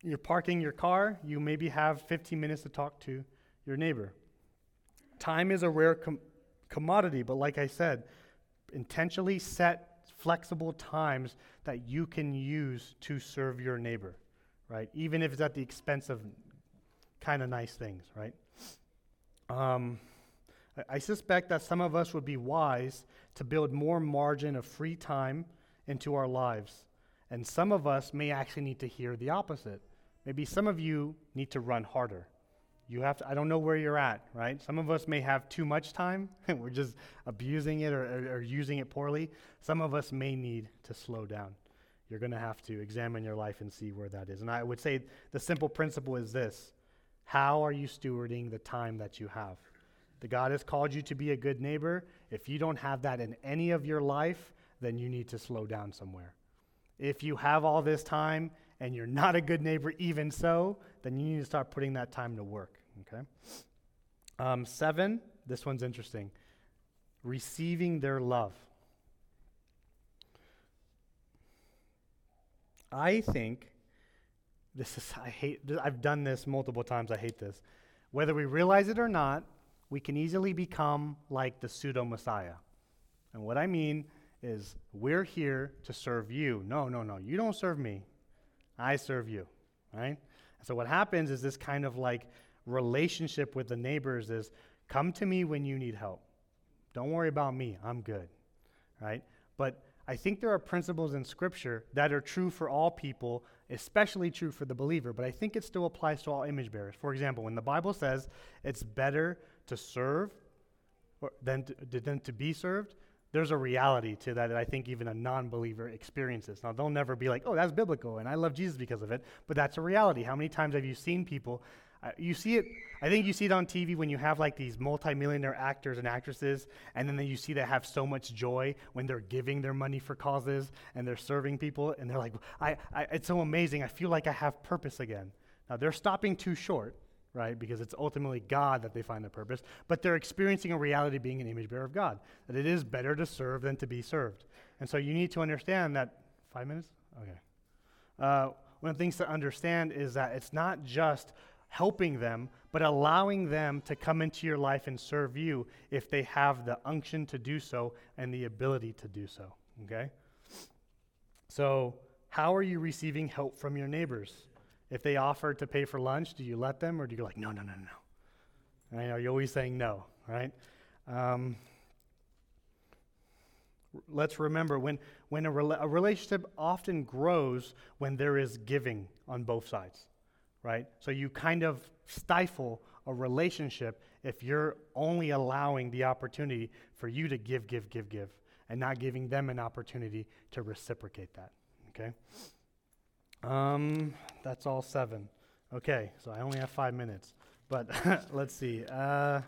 you're parking your car, you maybe have 15 minutes to talk to your neighbor. Time is a rare com- commodity, but like I said, intentionally set flexible times that you can use to serve your neighbor, right? Even if it's at the expense of kind of nice things, right? Um, I, I suspect that some of us would be wise to build more margin of free time into our lives. And some of us may actually need to hear the opposite. Maybe some of you need to run harder. You have to, I don't know where you're at, right? Some of us may have too much time and we're just abusing it or, or, or using it poorly. Some of us may need to slow down. You're going to have to examine your life and see where that is. And I would say the simple principle is this How are you stewarding the time that you have? The God has called you to be a good neighbor. If you don't have that in any of your life, then you need to slow down somewhere. If you have all this time and you're not a good neighbor, even so, then you need to start putting that time to work. Okay? Um, seven, this one's interesting. Receiving their love. I think this is, I hate, I've done this multiple times. I hate this. Whether we realize it or not, we can easily become like the pseudo Messiah. And what I mean is, we're here to serve you. No, no, no. You don't serve me. I serve you, right? And so what happens is this kind of like relationship with the neighbors is come to me when you need help. Don't worry about me. I'm good, right? But I think there are principles in Scripture that are true for all people, especially true for the believer, but I think it still applies to all image bearers. For example, when the Bible says it's better to serve than to, than to be served, there's a reality to that that I think even a non believer experiences. Now, they'll never be like, oh, that's biblical and I love Jesus because of it, but that's a reality. How many times have you seen people? Uh, you see it, I think you see it on TV when you have like these multimillionaire actors and actresses, and then you see they have so much joy when they're giving their money for causes and they're serving people, and they're like, I, I, it's so amazing. I feel like I have purpose again. Now, they're stopping too short right? Because it's ultimately God that they find their purpose. But they're experiencing a reality being an image bearer of God, that it is better to serve than to be served. And so you need to understand that. Five minutes? Okay. Uh, one of the things to understand is that it's not just helping them, but allowing them to come into your life and serve you if they have the unction to do so and the ability to do so. Okay? So, how are you receiving help from your neighbors? If they offer to pay for lunch, do you let them or do you like, no, no, no, no? Right? Are you always saying no, right? Um, let's remember when, when a, a relationship often grows when there is giving on both sides, right? So you kind of stifle a relationship if you're only allowing the opportunity for you to give, give, give, give, and not giving them an opportunity to reciprocate that, okay? Um, that's all seven. Okay, so I only have five minutes. But let's see. Uh,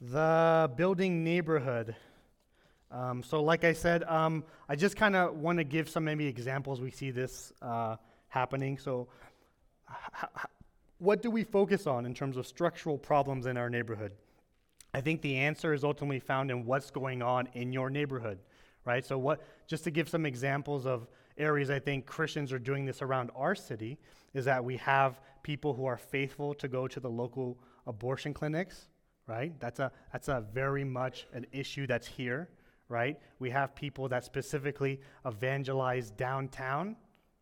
the building neighborhood. Um, so, like I said, um, I just kind of want to give some maybe examples we see this uh, happening. So, h- h- what do we focus on in terms of structural problems in our neighborhood? I think the answer is ultimately found in what's going on in your neighborhood, right? So, what? Just to give some examples of areas I think Christians are doing this around our city is that we have people who are faithful to go to the local abortion clinics, right? That's a, that's a very much an issue that's here, right? We have people that specifically evangelize downtown,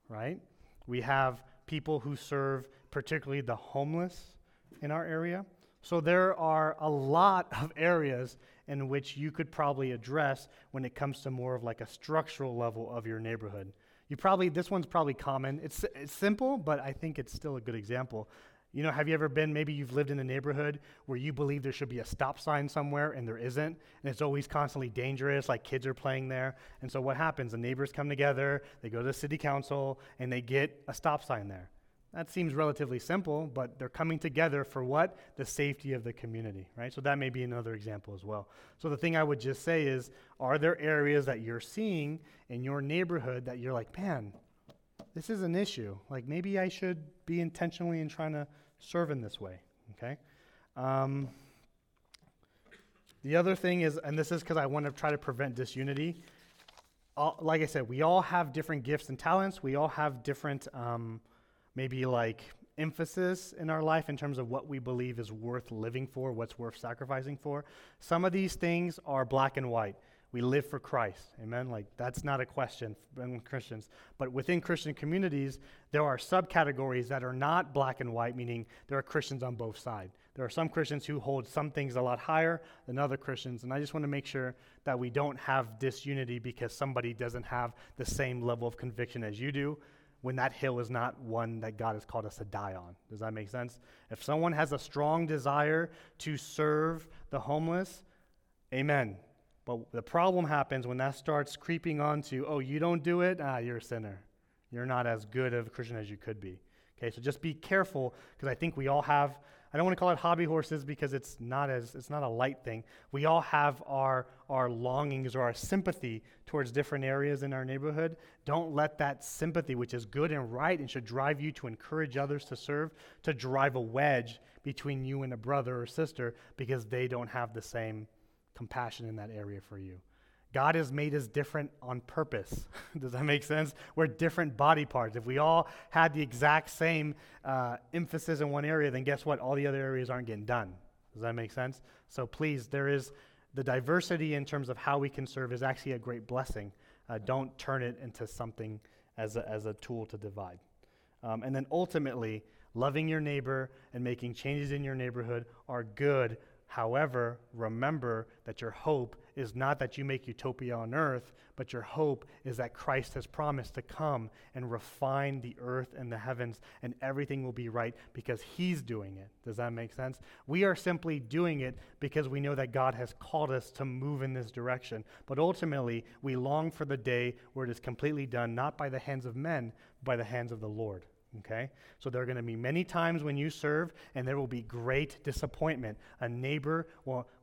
right? We have people who serve particularly the homeless in our area. So there are a lot of areas in which you could probably address when it comes to more of like a structural level of your neighborhood. You probably, this one's probably common. It's, it's simple, but I think it's still a good example. You know, have you ever been, maybe you've lived in a neighborhood where you believe there should be a stop sign somewhere and there isn't, and it's always constantly dangerous, like kids are playing there. And so what happens? The neighbors come together, they go to the city council, and they get a stop sign there. That seems relatively simple, but they're coming together for what? The safety of the community, right? So that may be another example as well. So the thing I would just say is are there areas that you're seeing in your neighborhood that you're like, man, this is an issue. Like maybe I should be intentionally in trying to serve in this way, okay? Um, the other thing is, and this is because I want to try to prevent disunity. All, like I said, we all have different gifts and talents. We all have different. Um, maybe like emphasis in our life in terms of what we believe is worth living for, what's worth sacrificing for. Some of these things are black and white. We live for Christ. Amen? Like, that's not a question among Christians. But within Christian communities, there are subcategories that are not black and white, meaning there are Christians on both sides. There are some Christians who hold some things a lot higher than other Christians. And I just want to make sure that we don't have disunity because somebody doesn't have the same level of conviction as you do when that hill is not one that God has called us to die on. Does that make sense? If someone has a strong desire to serve the homeless, amen. But the problem happens when that starts creeping onto, oh, you don't do it? Ah, you're a sinner. You're not as good of a Christian as you could be. Okay, so just be careful because I think we all have, I don't want to call it hobby horses because it's not as it's not a light thing. We all have our our longings or our sympathy towards different areas in our neighborhood. Don't let that sympathy, which is good and right and should drive you to encourage others to serve, to drive a wedge between you and a brother or sister because they don't have the same compassion in that area for you. God has made us different on purpose. Does that make sense? We're different body parts. If we all had the exact same uh, emphasis in one area, then guess what? All the other areas aren't getting done. Does that make sense? So please, there is the diversity in terms of how we can serve is actually a great blessing. Uh, don't turn it into something as a, as a tool to divide. Um, and then ultimately, loving your neighbor and making changes in your neighborhood are good However, remember that your hope is not that you make utopia on earth, but your hope is that Christ has promised to come and refine the earth and the heavens, and everything will be right because He's doing it. Does that make sense? We are simply doing it because we know that God has called us to move in this direction. But ultimately, we long for the day where it is completely done, not by the hands of men, but by the hands of the Lord. Okay? So there are going to be many times when you serve, and there will be great disappointment. A neighbor,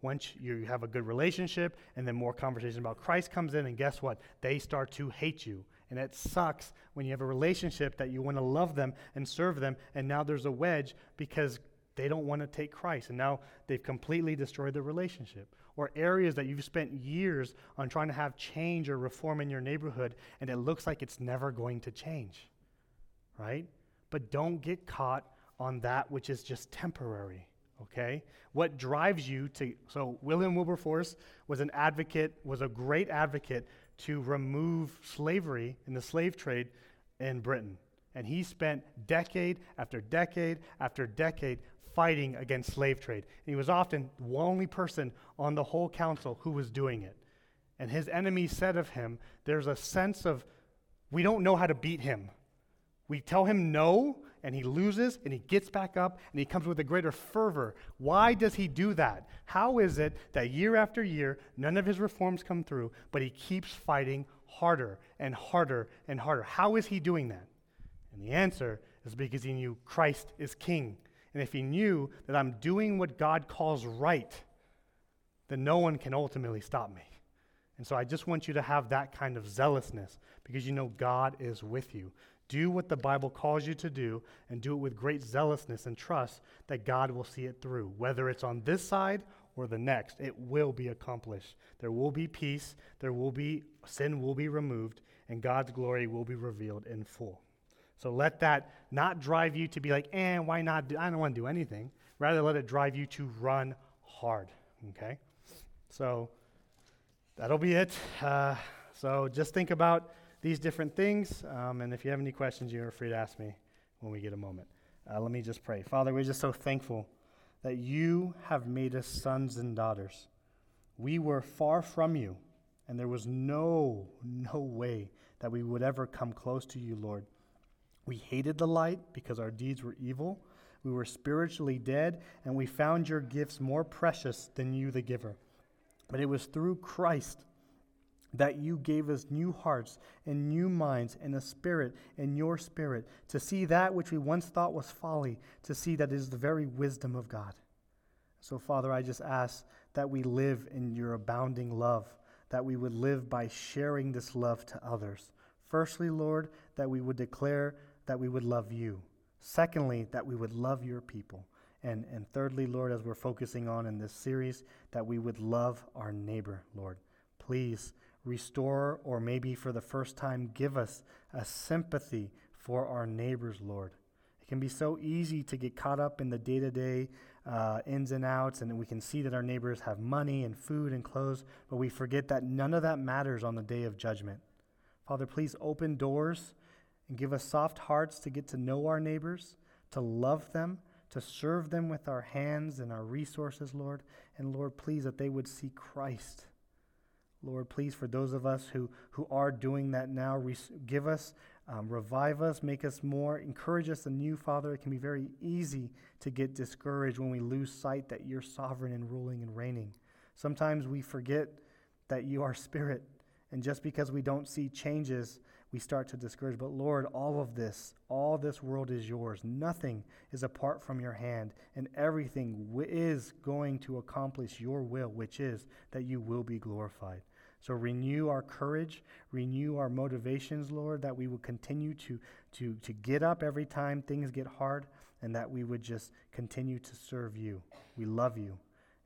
once you have a good relationship, and then more conversation about Christ comes in, and guess what? They start to hate you. And it sucks when you have a relationship that you want to love them and serve them, and now there's a wedge because they don't want to take Christ, and now they've completely destroyed the relationship. Or areas that you've spent years on trying to have change or reform in your neighborhood, and it looks like it's never going to change, right? But don't get caught on that which is just temporary. Okay? What drives you to so William Wilberforce was an advocate, was a great advocate to remove slavery in the slave trade in Britain. And he spent decade after decade after decade fighting against slave trade. And he was often the only person on the whole council who was doing it. And his enemies said of him, there's a sense of, we don't know how to beat him. We tell him no, and he loses, and he gets back up, and he comes with a greater fervor. Why does he do that? How is it that year after year, none of his reforms come through, but he keeps fighting harder and harder and harder? How is he doing that? And the answer is because he knew Christ is king. And if he knew that I'm doing what God calls right, then no one can ultimately stop me. And so I just want you to have that kind of zealousness because you know God is with you. Do what the Bible calls you to do and do it with great zealousness and trust that God will see it through. Whether it's on this side or the next, it will be accomplished. There will be peace, there will be sin will be removed, and God's glory will be revealed in full. So let that not drive you to be like, eh, why not? Do, I don't want to do anything. Rather, let it drive you to run hard. Okay? So that'll be it. Uh, so just think about these different things. Um, and if you have any questions, you're free to ask me when we get a moment. Uh, let me just pray. Father, we're just so thankful that you have made us sons and daughters. We were far from you, and there was no, no way that we would ever come close to you, Lord. We hated the light because our deeds were evil. We were spiritually dead, and we found your gifts more precious than you, the giver. But it was through Christ that you gave us new hearts and new minds and a spirit in your spirit to see that which we once thought was folly, to see that it is the very wisdom of God. So, Father, I just ask that we live in your abounding love, that we would live by sharing this love to others. Firstly, Lord, that we would declare that we would love you. Secondly, that we would love your people. And, and thirdly, Lord, as we're focusing on in this series, that we would love our neighbor, Lord. Please restore, or maybe for the first time, give us a sympathy for our neighbors, Lord. It can be so easy to get caught up in the day to day ins and outs, and we can see that our neighbors have money and food and clothes, but we forget that none of that matters on the day of judgment. Father, please open doors and give us soft hearts to get to know our neighbors, to love them, to serve them with our hands and our resources, Lord. And Lord, please that they would see Christ. Lord, please, for those of us who, who are doing that now, give us um, revive us, make us more, encourage us anew, Father. It can be very easy to get discouraged when we lose sight that you're sovereign and ruling and reigning. Sometimes we forget that you are spirit, and just because we don't see changes, we start to discourage. But Lord, all of this, all this world is yours. Nothing is apart from your hand, and everything w- is going to accomplish your will, which is that you will be glorified. So renew our courage, renew our motivations, Lord, that we would continue to, to, to get up every time things get hard and that we would just continue to serve you. We love you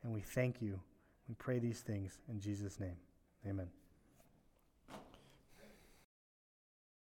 and we thank you. We pray these things in Jesus' name. Amen.